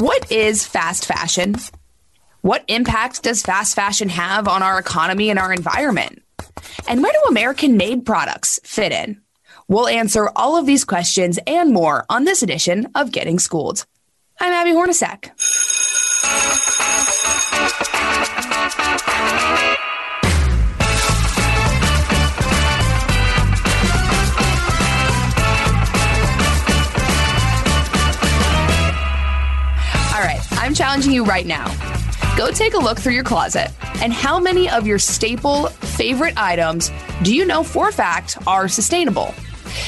What is fast fashion? What impact does fast fashion have on our economy and our environment? And where do American made products fit in? We'll answer all of these questions and more on this edition of Getting Schooled. I'm Abby Hornacek. I'm challenging you right now. Go take a look through your closet and how many of your staple favorite items do you know for a fact are sustainable?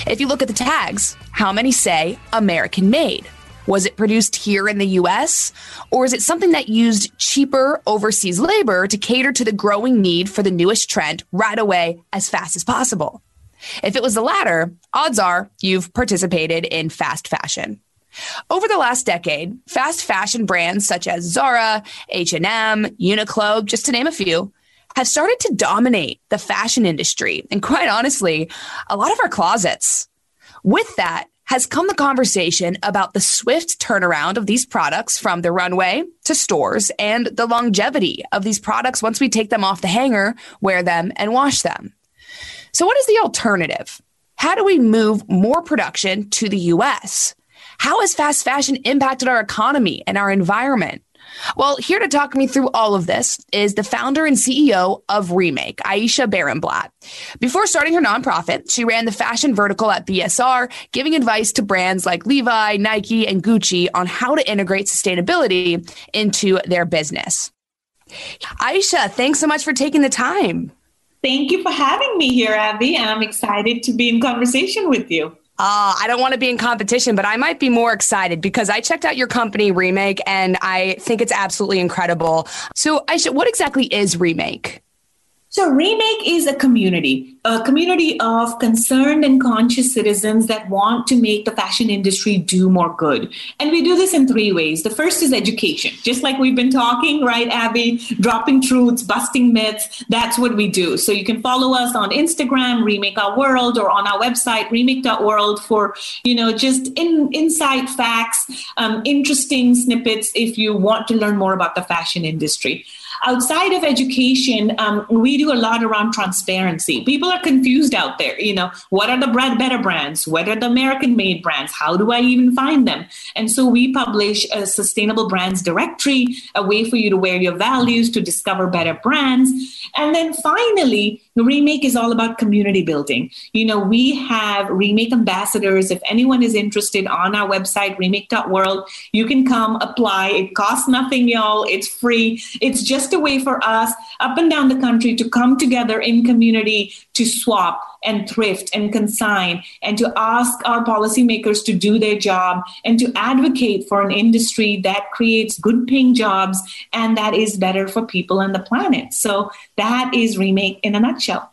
If you look at the tags, how many say American made? Was it produced here in the US? Or is it something that used cheaper overseas labor to cater to the growing need for the newest trend right away as fast as possible? If it was the latter, odds are you've participated in fast fashion. Over the last decade, fast fashion brands such as Zara, H&M, Uniqlo, just to name a few, have started to dominate the fashion industry and quite honestly, a lot of our closets. With that has come the conversation about the swift turnaround of these products from the runway to stores and the longevity of these products once we take them off the hanger, wear them, and wash them. So, what is the alternative? How do we move more production to the US? How has fast fashion impacted our economy and our environment? Well, here to talk me through all of this is the founder and CEO of Remake, Ayesha Barenblat. Before starting her nonprofit, she ran the fashion vertical at BSR, giving advice to brands like Levi, Nike, and Gucci on how to integrate sustainability into their business. Ayesha, thanks so much for taking the time. Thank you for having me here, Abby. I'm excited to be in conversation with you. Uh, I don't want to be in competition, but I might be more excited because I checked out your company, Remake, and I think it's absolutely incredible. So, Ayesha, what exactly is Remake? So, Remake is a community, a community of concerned and conscious citizens that want to make the fashion industry do more good. And we do this in three ways. The first is education, just like we've been talking, right, Abby? Dropping truths, busting myths. That's what we do. So, you can follow us on Instagram, Remake Our World, or on our website, remake.world, for, you know, just in, insight facts, um, interesting snippets if you want to learn more about the fashion industry outside of education, um, we do a lot around transparency. People are confused out there. You know, what are the better brands? What are the American made brands? How do I even find them? And so we publish a sustainable brands directory, a way for you to wear your values, to discover better brands. And then finally, remake is all about community building. You know, we have remake ambassadors. If anyone is interested on our website, remake.world, you can come apply. It costs nothing, y'all. It's free. It's just a way for us up and down the country to come together in community to swap and thrift and consign and to ask our policymakers to do their job and to advocate for an industry that creates good paying jobs and that is better for people and the planet. So that is remake in a nutshell.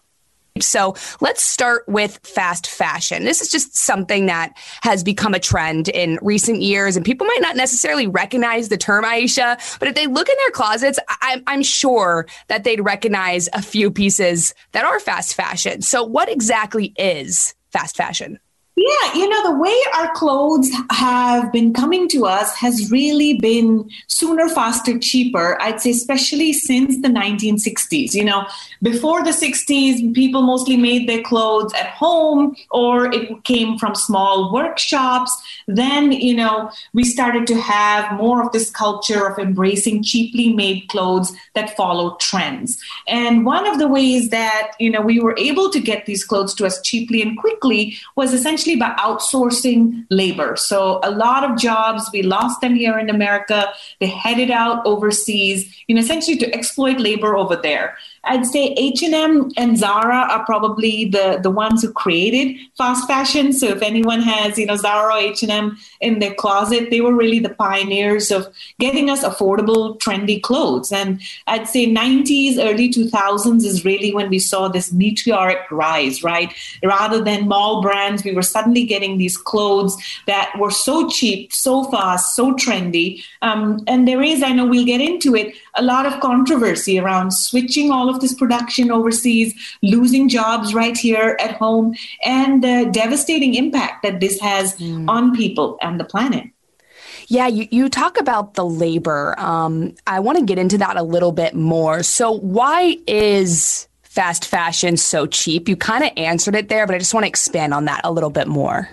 So let's start with fast fashion. This is just something that has become a trend in recent years, and people might not necessarily recognize the term Ayesha, but if they look in their closets, I'm, I'm sure that they'd recognize a few pieces that are fast fashion. So, what exactly is fast fashion? Yeah, you know, the way our clothes have been coming to us has really been sooner, faster, cheaper. I'd say, especially since the 1960s. You know, before the 60s, people mostly made their clothes at home or it came from small workshops. Then, you know, we started to have more of this culture of embracing cheaply made clothes that follow trends. And one of the ways that, you know, we were able to get these clothes to us cheaply and quickly was essentially essentially by outsourcing labor. So a lot of jobs, we lost them here in America. They headed out overseas, you know, essentially to exploit labor over there. I'd say H&M and Zara are probably the, the ones who created fast fashion. So if anyone has, you know, Zara or H&M in their closet, they were really the pioneers of getting us affordable, trendy clothes. And I'd say 90s, early 2000s is really when we saw this meteoric rise, right? Rather than mall brands, we were suddenly getting these clothes that were so cheap, so fast, so trendy. Um, and there is, I know we'll get into it, a lot of controversy around switching all of this production overseas, losing jobs right here at home, and the devastating impact that this has mm. on people and the planet. Yeah, you, you talk about the labor. Um, I want to get into that a little bit more. So, why is fast fashion so cheap? You kind of answered it there, but I just want to expand on that a little bit more.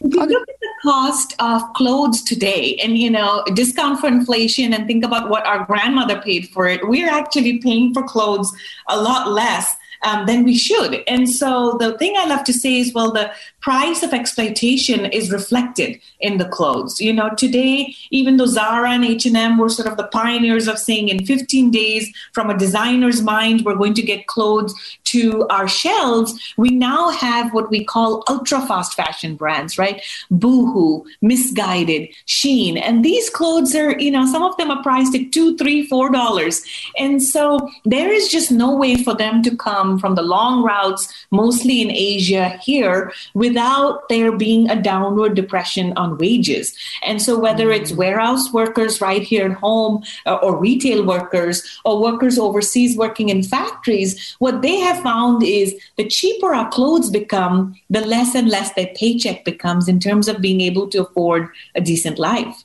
If you look at cost of clothes today. And you know discount for inflation and think about what our grandmother paid for it. We're actually paying for clothes a lot less um, than we should. And so the thing I love to say is, well, the price of exploitation is reflected in the clothes. You know, today, even though Zara and H&M were sort of the pioneers of saying in 15 days from a designer's mind, we're going to get clothes to our shelves, we now have what we call ultra fast fashion brands, right? Boohoo, Missguided, Shein. And these clothes are, you know, some of them are priced at two, three, four dollars. And so there is just no way for them to come from the long routes, mostly in Asia here, without there being a downward depression on wages. And so whether it's mm. warehouse workers right here at home uh, or retail workers or workers overseas working in factories, what they have found is the cheaper our clothes become, the less and less their paycheck becomes in terms of being able to afford a decent life.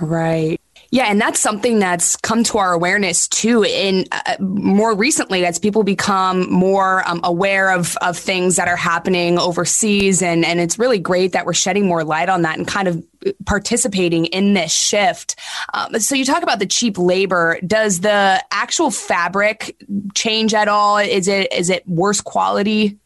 Right. Yeah, and that's something that's come to our awareness too. In uh, more recently, as people become more um, aware of of things that are happening overseas, and and it's really great that we're shedding more light on that and kind of participating in this shift. Um, so you talk about the cheap labor. Does the actual fabric change at all? Is it is it worse quality?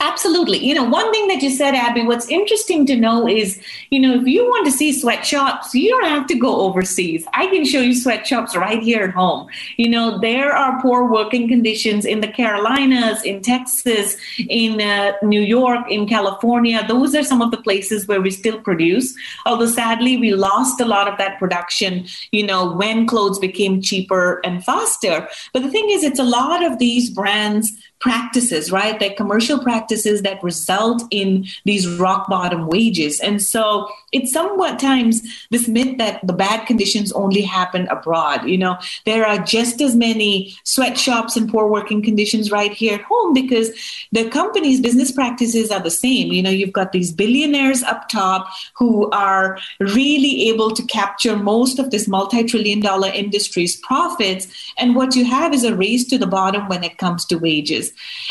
Absolutely. You know, one thing that you said, Abby, what's interesting to know is, you know, if you want to see sweatshops, you don't have to go overseas. I can show you sweatshops right here at home. You know, there are poor working conditions in the Carolinas, in Texas, in uh, New York, in California. Those are some of the places where we still produce. Although sadly, we lost a lot of that production, you know, when clothes became cheaper and faster. But the thing is, it's a lot of these brands practices, right? They're commercial practices that result in these rock bottom wages. And so it's somewhat times this myth that the bad conditions only happen abroad. You know, there are just as many sweatshops and poor working conditions right here at home because the company's business practices are the same. You know, you've got these billionaires up top who are really able to capture most of this multi trillion dollar industry's profits. And what you have is a race to the bottom when it comes to wages.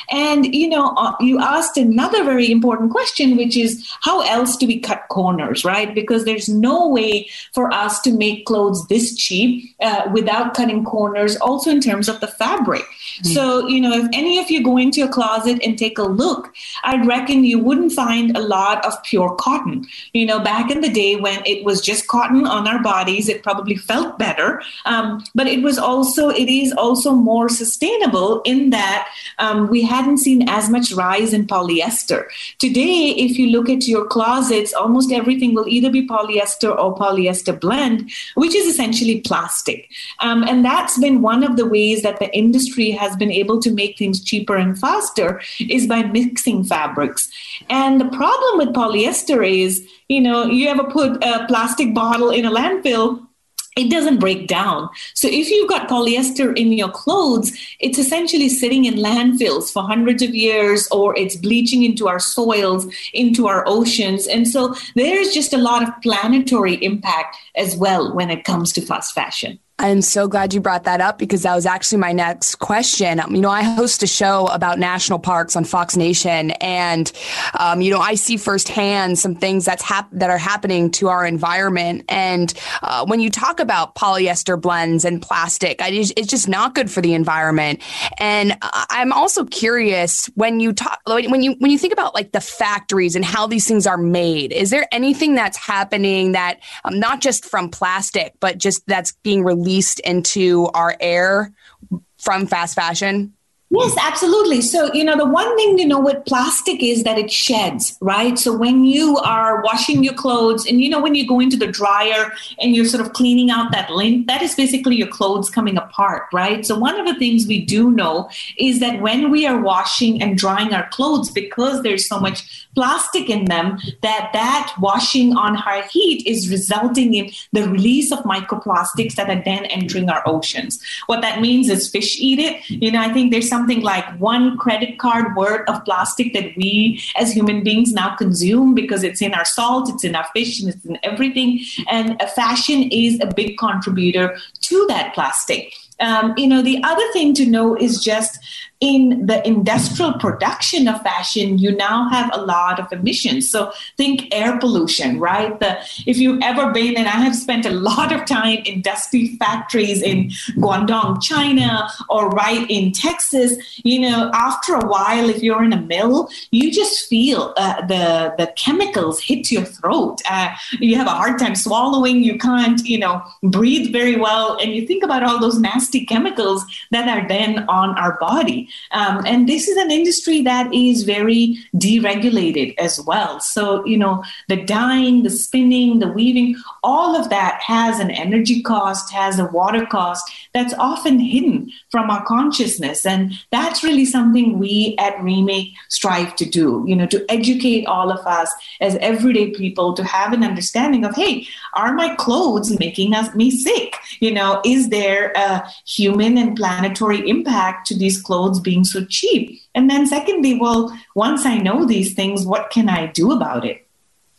And, you know, uh, you asked another very important question, which is how else do we cut corners? right? Because there's no way for us to make clothes this cheap uh, without cutting corners, also in terms of the fabric. So, you know, if any of you go into your closet and take a look, I reckon you wouldn't find a lot of pure cotton. You know, back in the day when it was just cotton on our bodies, it probably felt better. Um, but it was also, it is also more sustainable in that um, we hadn't seen as much rise in polyester. Today, if you look at your closets, almost everything will either be polyester or polyester blend, which is essentially plastic. Um, and that's been one of the ways that the industry has been able to make things cheaper and faster is by mixing fabrics. And the problem with polyester is, you know, you ever put a plastic bottle in a landfill, it doesn't break down. So if you've got polyester in your clothes, it's essentially sitting in landfills for hundreds of years or it's bleaching into our soils, into our oceans. And so there's just a lot of planetary impact as well when it comes to fast fashion. I'm so glad you brought that up because that was actually my next question. Um, you know, I host a show about national parks on Fox Nation, and um, you know, I see firsthand some things that's hap- that are happening to our environment. And uh, when you talk about polyester blends and plastic, I, it's just not good for the environment. And I'm also curious when you talk when you when you think about like the factories and how these things are made. Is there anything that's happening that um, not just from plastic, but just that's being released released into our air from fast fashion? Yes, absolutely. So, you know, the one thing to know with plastic is that it sheds, right? So, when you are washing your clothes and, you know, when you go into the dryer and you're sort of cleaning out that lint, that is basically your clothes coming apart, right? So, one of the things we do know is that when we are washing and drying our clothes, because there's so much plastic in them, that that washing on high heat is resulting in the release of microplastics that are then entering our oceans. What that means is fish eat it. You know, I think there's some something like one credit card worth of plastic that we as human beings now consume because it's in our salt, it's in our fish, and it's in everything. And fashion is a big contributor to that plastic. Um, you know, the other thing to know is just in the industrial production of fashion, you now have a lot of emissions. So think air pollution, right? The, if you've ever been, and I have spent a lot of time in dusty factories in Guangdong, China, or right in Texas, you know, after a while, if you're in a mill, you just feel uh, the the chemicals hit your throat. Uh, you have a hard time swallowing. You can't, you know, breathe very well, and you think about all those nasty chemicals that are then on our body. Um, and this is an industry that is very deregulated as well. So, you know, the dyeing, the spinning, the weaving, all of that has an energy cost, has a water cost that's often hidden from our consciousness. And that's really something we at Remake strive to do, you know, to educate all of us as everyday people to have an understanding of, hey, are my clothes making us me sick? You know, is there a human and planetary impact to these clothes? being so cheap. And then, secondly, well, once I know these things, what can I do about it?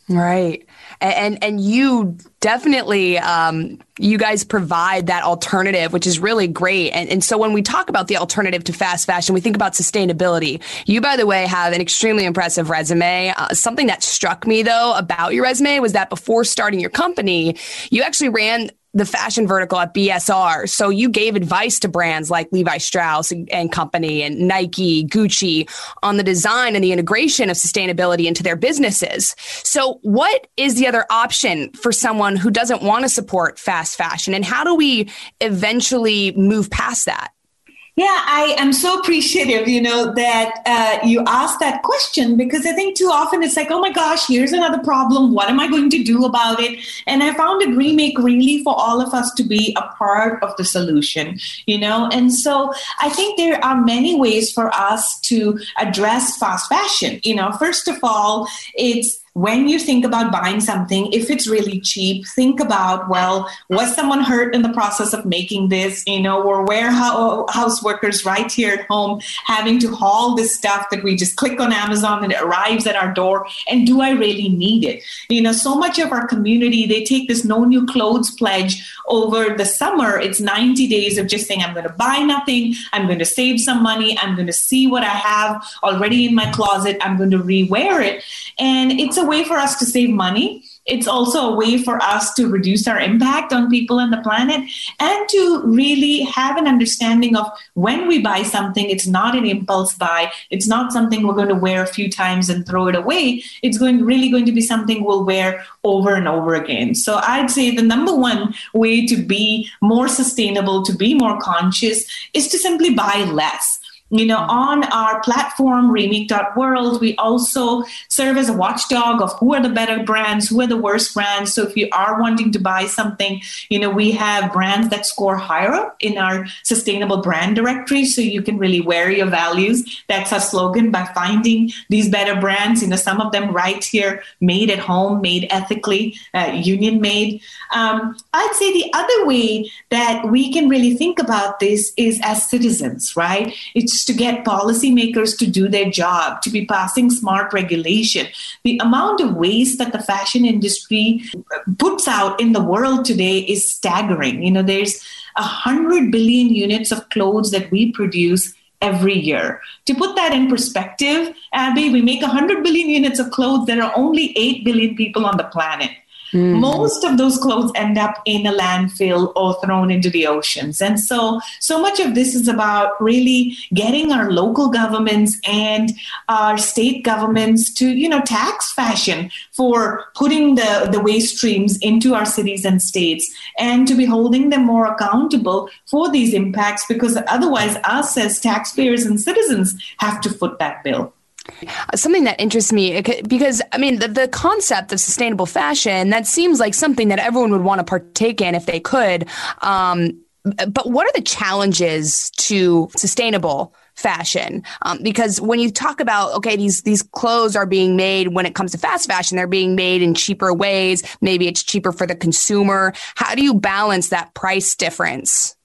Right. And and you definitely um, you guys provide that alternative, which is really great. And, and so when we talk about the alternative to fast fashion, we think about sustainability. You, by the way, have an extremely impressive resume. Uh, something that struck me though about your resume was that before starting your company, you actually ran the fashion vertical at BSR. So you gave advice to brands like Levi Strauss and Company and Nike, Gucci on the design and the integration of sustainability into their businesses. So what is the other option for someone who doesn't want to support fast fashion and how do we eventually move past that? Yeah, I am so appreciative, you know, that uh, you asked that question because I think too often it's like, oh my gosh, here's another problem. What am I going to do about it? And I found it remake really for all of us to be a part of the solution, you know. And so I think there are many ways for us to address fast fashion. You know, first of all, it's when you think about buying something, if it's really cheap, think about, well, was someone hurt in the process of making this? You know, or warehouse workers right here at home having to haul this stuff that we just click on Amazon and it arrives at our door? And do I really need it? You know, so much of our community, they take this no new clothes pledge over the summer. It's 90 days of just saying, I'm going to buy nothing. I'm going to save some money. I'm going to see what I have already in my closet. I'm going to rewear it. And it's a way for us to save money. It's also a way for us to reduce our impact on people and the planet and to really have an understanding of when we buy something, it's not an impulse buy. It's not something we're going to wear a few times and throw it away. It's going really going to be something we'll wear over and over again. So I'd say the number one way to be more sustainable, to be more conscious, is to simply buy less you know, on our platform, remake.world, we also serve as a watchdog of who are the better brands, who are the worst brands. So if you are wanting to buy something, you know, we have brands that score higher in our sustainable brand directory. So you can really wear your values. That's our slogan by finding these better brands, you know, some of them right here, made at home, made ethically, uh, union made. Um, I'd say the other way that we can really think about this is as citizens, right? It's to get policymakers to do their job, to be passing smart regulation. The amount of waste that the fashion industry puts out in the world today is staggering. You know, there's a hundred billion units of clothes that we produce every year. To put that in perspective, Abby, we make 100 billion units of clothes. There are only 8 billion people on the planet. Mm. Most of those clothes end up in a landfill or thrown into the oceans. And so, so much of this is about really getting our local governments and our state governments to, you know, tax fashion for putting the, the waste streams into our cities and states and to be holding them more accountable for these impacts because otherwise us as taxpayers and citizens have to foot that bill. Something that interests me because I mean the, the concept of sustainable fashion that seems like something that everyone would want to partake in if they could. Um, but what are the challenges to sustainable fashion um, because when you talk about okay these these clothes are being made when it comes to fast fashion they're being made in cheaper ways maybe it's cheaper for the consumer how do you balance that price difference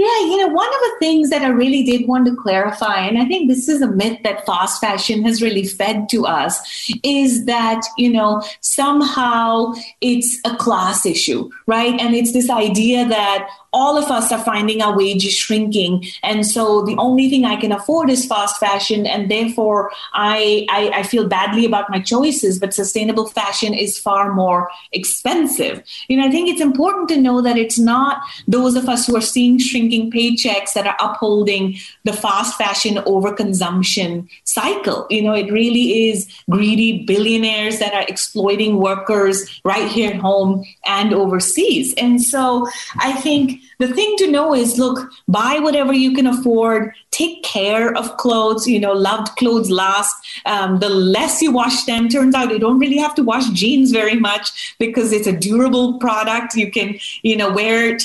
Yeah, you know, one of the things that I really did want to clarify, and I think this is a myth that fast fashion has really fed to us, is that, you know, somehow it's a class issue, right? And it's this idea that all of us are finding our wages shrinking. And so the only thing I can afford is fast fashion. And therefore, I, I, I, feel badly about my choices, but sustainable fashion is far more expensive. You know, I think it's important to know that it's not those of us who are seeing shrinking paychecks that are upholding the fast fashion overconsumption cycle. You know, it really is greedy billionaires that are exploiting workers right here at home and overseas. And so I think the thing to know is look, buy whatever you can afford, take care of clothes, you know, loved clothes last. Um, the less you wash them, turns out you don't really have to wash jeans very much because it's a durable product. You can, you know, wear it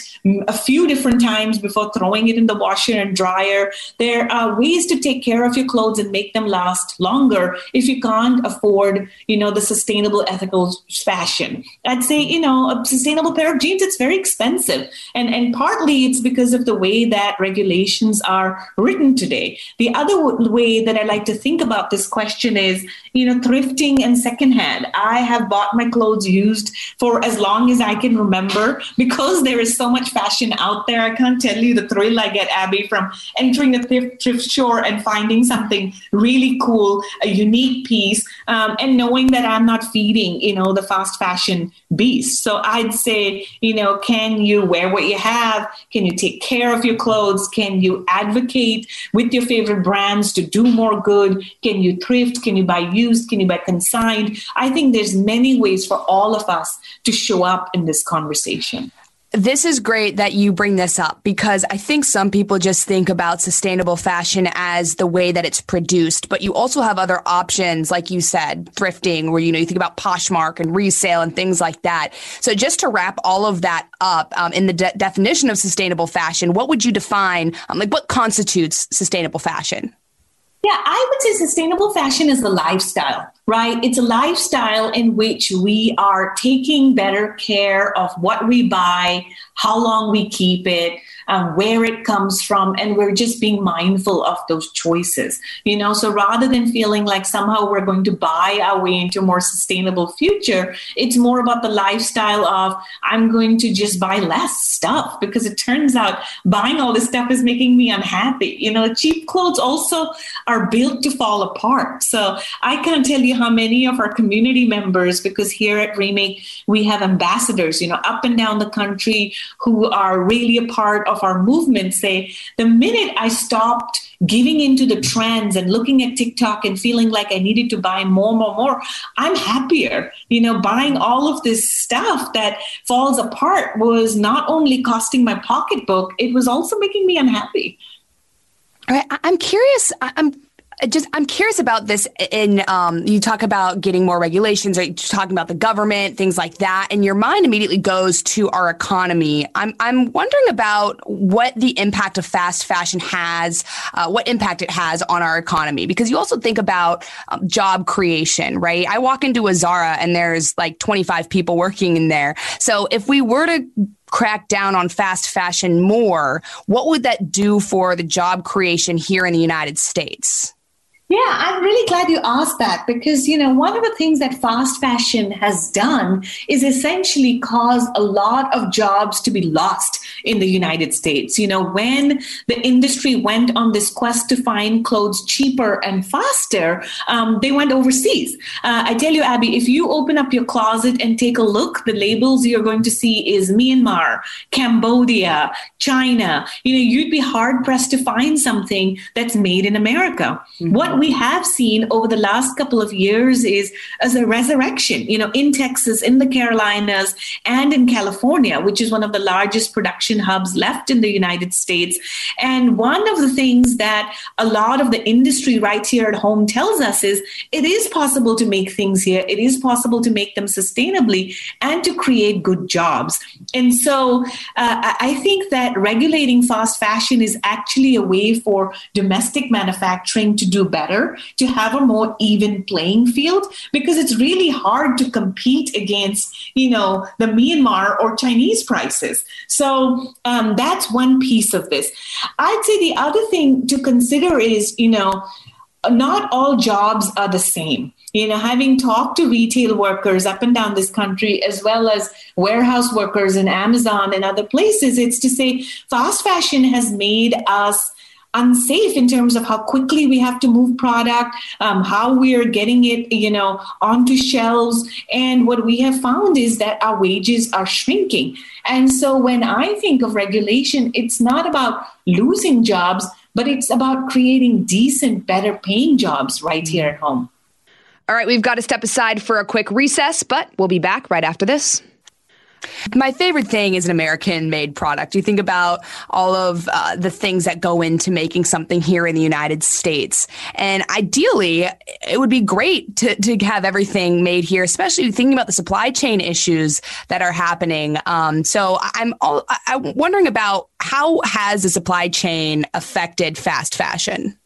a few different times before throwing it in the washer and dryer. There are ways to take care of your clothes and make them last longer if you can't afford, you know, the sustainable, ethical fashion. I'd say, you know, a sustainable pair of jeans, it's very expensive. And, and partly it's because of the way that regulations are written today. The other way that I like to think about this question is, you know, thrifting and secondhand. I have bought my clothes used for as long as I can remember because there is so much fashion out there. I can't tell you the thrill I get, Abby, from entering a thrift, thrift store and finding something really cool, a unique piece, um, and knowing that I'm not feeding, you know, the fast fashion beast. So I'd say, you know, can you wear what you have? Can you take care of your clothes? Can you advocate with your favorite brands to do more good? Can you thrift? Can you buy used? Can you buy consigned? I think there's many ways for all of us to show up in this conversation this is great that you bring this up because I think some people just think about sustainable fashion as the way that it's produced, but you also have other options, like you said, thrifting, where you know you think about Poshmark and resale and things like that. So just to wrap all of that up um, in the de- definition of sustainable fashion, what would you define? Um, like what constitutes sustainable fashion? Yeah, I would say sustainable fashion is a lifestyle right? It's a lifestyle in which we are taking better care of what we buy, how long we keep it, um, where it comes from, and we're just being mindful of those choices. You know, so rather than feeling like somehow we're going to buy our way into a more sustainable future, it's more about the lifestyle of I'm going to just buy less stuff because it turns out buying all this stuff is making me unhappy. You know, cheap clothes also are built to fall apart. So I can't tell you how many of our community members, because here at Remake, we have ambassadors, you know, up and down the country who are really a part of our movement say, the minute I stopped giving into the trends and looking at TikTok and feeling like I needed to buy more, more, more, I'm happier. You know, buying all of this stuff that falls apart was not only costing my pocketbook, it was also making me unhappy. All right, I'm curious. I'm just I'm curious about this. In um, you talk about getting more regulations, or right? talking about the government, things like that, and your mind immediately goes to our economy. I'm I'm wondering about what the impact of fast fashion has, uh, what impact it has on our economy, because you also think about um, job creation, right? I walk into a Zara and there's like 25 people working in there. So if we were to crack down on fast fashion more, what would that do for the job creation here in the United States? Yeah, I'm really glad you asked that because, you know, one of the things that fast fashion has done is essentially cause a lot of jobs to be lost in the United States. You know, when the industry went on this quest to find clothes cheaper and faster, um, they went overseas. Uh, I tell you, Abby, if you open up your closet and take a look, the labels you're going to see is Myanmar, Cambodia, China. You know, you'd be hard pressed to find something that's made in America. Mm-hmm. What we have seen over the last couple of years is as a resurrection, you know, in Texas, in the Carolinas, and in California, which is one of the largest production hubs left in the United States. And one of the things that a lot of the industry right here at home tells us is it is possible to make things here, it is possible to make them sustainably and to create good jobs. And so uh, I think that regulating fast fashion is actually a way for domestic manufacturing to do better better to have a more even playing field because it's really hard to compete against, you know, the Myanmar or Chinese prices. So um, that's one piece of this. I'd say the other thing to consider is, you know, not all jobs are the same. You know, having talked to retail workers up and down this country, as well as warehouse workers in Amazon and other places, it's to say fast fashion has made us unsafe in terms of how quickly we have to move product, um, how we are getting it, you know, onto shelves. And what we have found is that our wages are shrinking. And so when I think of regulation, it's not about losing jobs, but it's about creating decent, better paying jobs right here at home. All right, we've got to step aside for a quick recess, but we'll be back right after this. My favorite thing is an American made product. You think about all of uh, the things that go into making something here in the United States. And ideally, it would be great to, to have everything made here, especially thinking about the supply chain issues that are happening. Um, so I'm, all, I'm wondering about how has the supply chain affected fast fashion?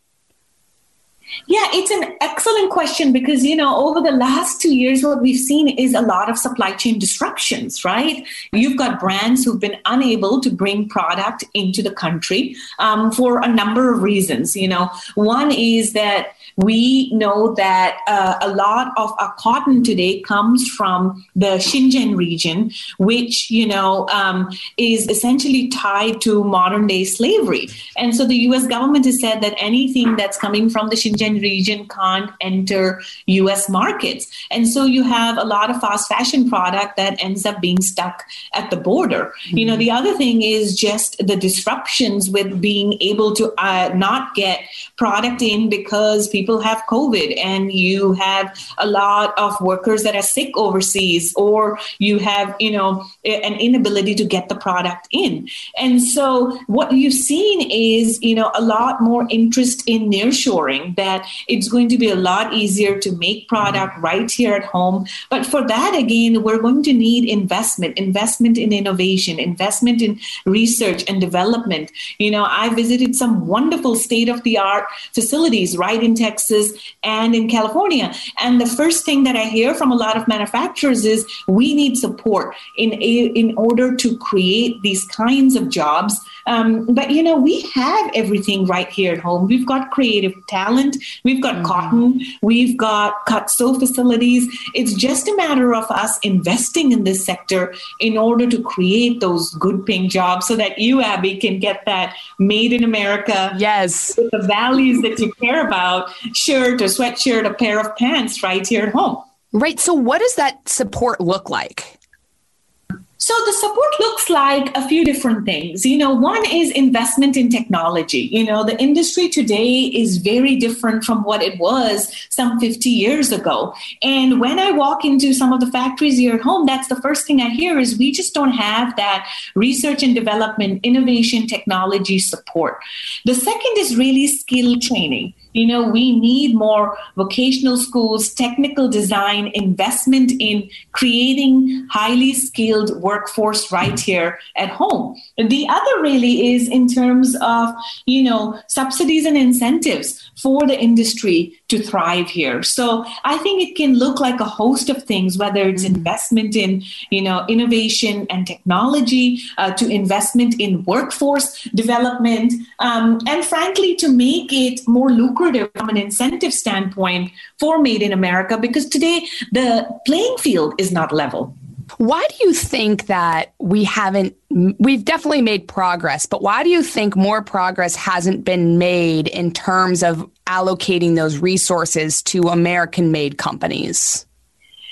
Yeah, it's an excellent question because, you know, over the last two years, what we've seen is a lot of supply chain disruptions, right? You've got brands who've been unable to bring product into the country um, for a number of reasons. You know, one is that we know that uh, a lot of our cotton today comes from the Xinjiang region, which, you know, um, is essentially tied to modern day slavery. And so the US government has said that anything that's coming from the Xinjiang region can't enter US markets. And so you have a lot of fast fashion product that ends up being stuck at the border. Mm-hmm. You know, the other thing is just the disruptions with being able to uh, not get product in because people people have COVID and you have a lot of workers that are sick overseas, or you have, you know, an inability to get the product in. And so what you've seen is, you know, a lot more interest in nearshoring, that it's going to be a lot easier to make product mm-hmm. right here at home. But for that, again, we're going to need investment, investment in innovation, investment in research and development. You know, I visited some wonderful state of the art facilities right in Texas Texas and in California. And the first thing that I hear from a lot of manufacturers is we need support in in order to create these kinds of jobs. Um, but you know, we have everything right here at home. We've got creative talent, we've got mm-hmm. cotton, we've got cut sew facilities. It's just a matter of us investing in this sector in order to create those good paying jobs so that you, Abby, can get that made in America. Yes. With the values that you care about shirt, a sweatshirt, a pair of pants right here at home. Right. So, what does that support look like? So the support looks like a few different things. You know, one is investment in technology. You know, the industry today is very different from what it was some 50 years ago. And when I walk into some of the factories here at home, that's the first thing I hear is we just don't have that research and development, innovation, technology support. The second is really skill training. You know, we need more vocational schools, technical design, investment in creating highly skilled workforce right here at home. The other really is in terms of, you know, subsidies and incentives for the industry to thrive here. So I think it can look like a host of things, whether it's mm-hmm. investment in, you know, innovation and technology, uh, to investment in workforce development, um, and frankly, to make it more lucrative from an incentive standpoint for Made in America, because today the playing field is not level. Why do you think that we haven't? We've definitely made progress, but why do you think more progress hasn't been made in terms of allocating those resources to American made companies?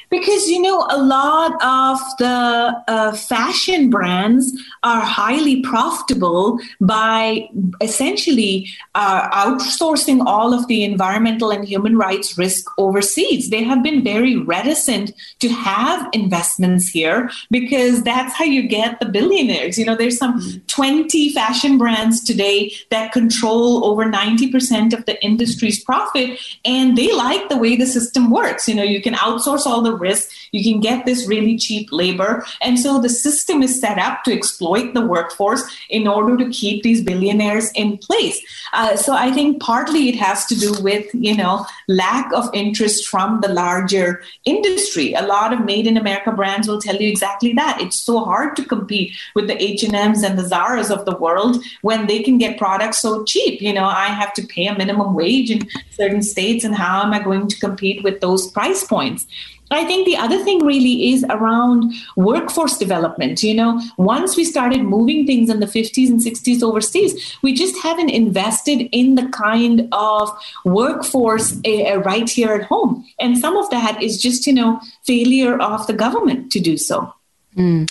Because you know a lot of the uh, fashion brands are highly profitable by essentially uh, outsourcing all of the environmental and human rights risk overseas. They have been very reticent to have investments here because that's how you get the billionaires. You know there's some mm-hmm. 20 fashion brands today that control over 90% of the industry's profit and they like the way the system works. You know you can outsource all the risk. You can get this really cheap labor. And so the system is set up to exploit the workforce in order to keep these billionaires in place. Uh, so I think partly it has to do with, you know, lack of interest from the larger industry. A lot of made in America brands will tell you exactly that. It's so hard to compete with the H&Ms and the Zaras of the world when they can get products so cheap. You know, I have to pay a minimum wage in certain states and how am I going to compete with those price points? I think the other thing really is around workforce development. You know, once we started moving things in the 50s and 60s overseas, we just haven't invested in the kind of workforce uh, right here at home. And some of that is just, you know, failure of the government to do so. Mm.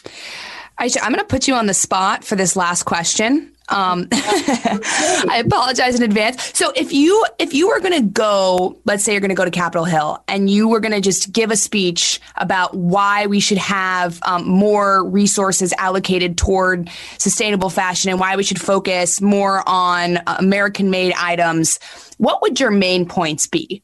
Ayesha, I'm going to put you on the spot for this last question. Um, I apologize in advance. So if you if you were going to go, let's say you're going to go to Capitol Hill, and you were going to just give a speech about why we should have um, more resources allocated toward sustainable fashion and why we should focus more on uh, American-made items, what would your main points be?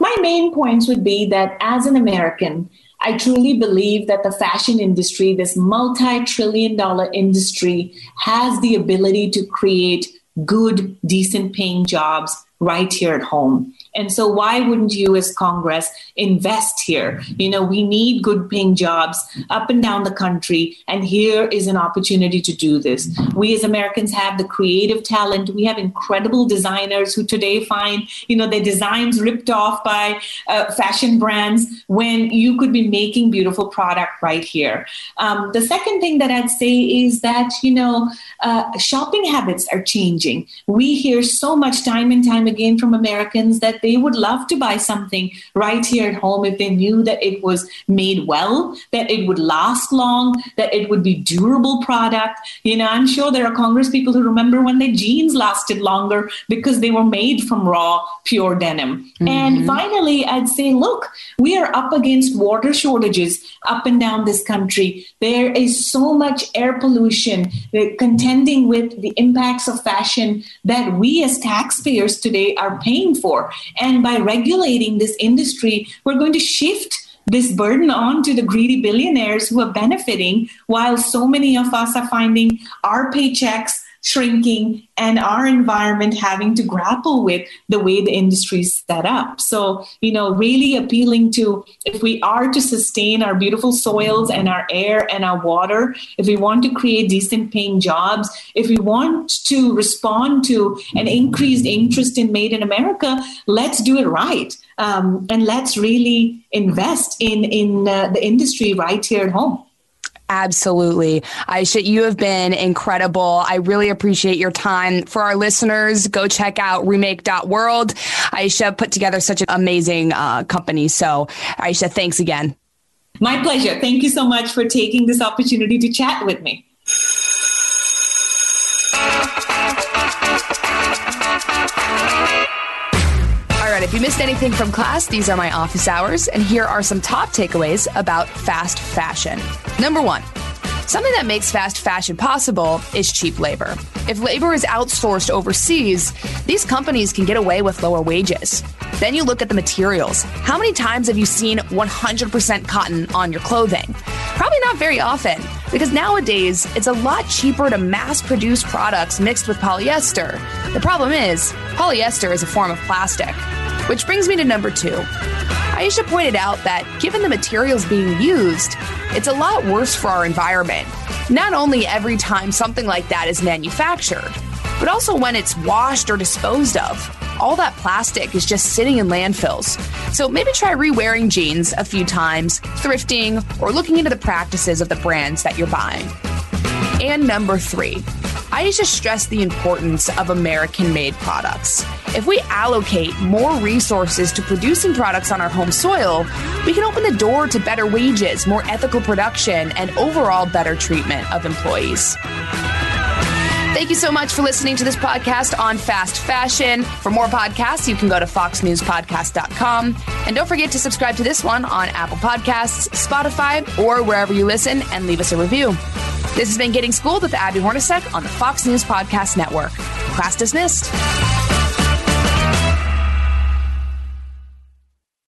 My main points would be that as an American, I truly believe that the fashion industry, this multi trillion dollar industry, has the ability to create good, decent paying jobs right here at home. And so, why wouldn't you, as Congress, invest here? You know, we need good paying jobs up and down the country. And here is an opportunity to do this. We as Americans have the creative talent. We have incredible designers who today find, you know, their designs ripped off by uh, fashion brands when you could be making beautiful product right here. Um, the second thing that I'd say is that, you know, uh, shopping habits are changing. We hear so much time and time again from Americans that they would love to buy something right here at home if they knew that it was made well, that it would last long, that it would be durable product. You know, I'm sure there are Congress people who remember when their jeans lasted longer because they were made from raw, pure denim. Mm-hmm. And finally, I'd say, look, we are up against water shortages up and down this country. There is so much air pollution, contending with the impacts of fashion that we as taxpayers today are paying for. And by regulating this industry, we're going to shift this burden on to the greedy billionaires who are benefiting while so many of us are finding our paychecks shrinking and our environment having to grapple with the way the industry is set up. So, you know, really appealing to if we are to sustain our beautiful soils and our air and our water, if we want to create decent paying jobs, if we want to respond to an increased interest in made in America, let's do it right. Um, and let's really invest in in uh, the industry right here at home. Absolutely. Ayesha, you have been incredible. I really appreciate your time. For our listeners, go check out remake.world. Ayesha put together such an amazing uh, company. So, Ayesha, thanks again. My pleasure. Thank you so much for taking this opportunity to chat with me. You missed anything from class, these are my office hours, and here are some top takeaways about fast fashion. Number one, Something that makes fast fashion possible is cheap labor. If labor is outsourced overseas, these companies can get away with lower wages. Then you look at the materials. How many times have you seen 100% cotton on your clothing? Probably not very often, because nowadays it's a lot cheaper to mass produce products mixed with polyester. The problem is, polyester is a form of plastic. Which brings me to number two. Ayesha pointed out that given the materials being used, it's a lot worse for our environment. Not only every time something like that is manufactured, but also when it's washed or disposed of. All that plastic is just sitting in landfills. So maybe try re-wearing jeans a few times, thrifting, or looking into the practices of the brands that you're buying. And number three, Ayesha stressed the importance of American made products. If we allocate more resources to producing products on our home soil, we can open the door to better wages, more ethical production, and overall better treatment of employees. Thank you so much for listening to this podcast on fast fashion. For more podcasts, you can go to foxnewspodcast.com. And don't forget to subscribe to this one on Apple Podcasts, Spotify, or wherever you listen and leave us a review. This has been Getting Schooled with Abby Hornacek on the Fox News Podcast Network. Class dismissed.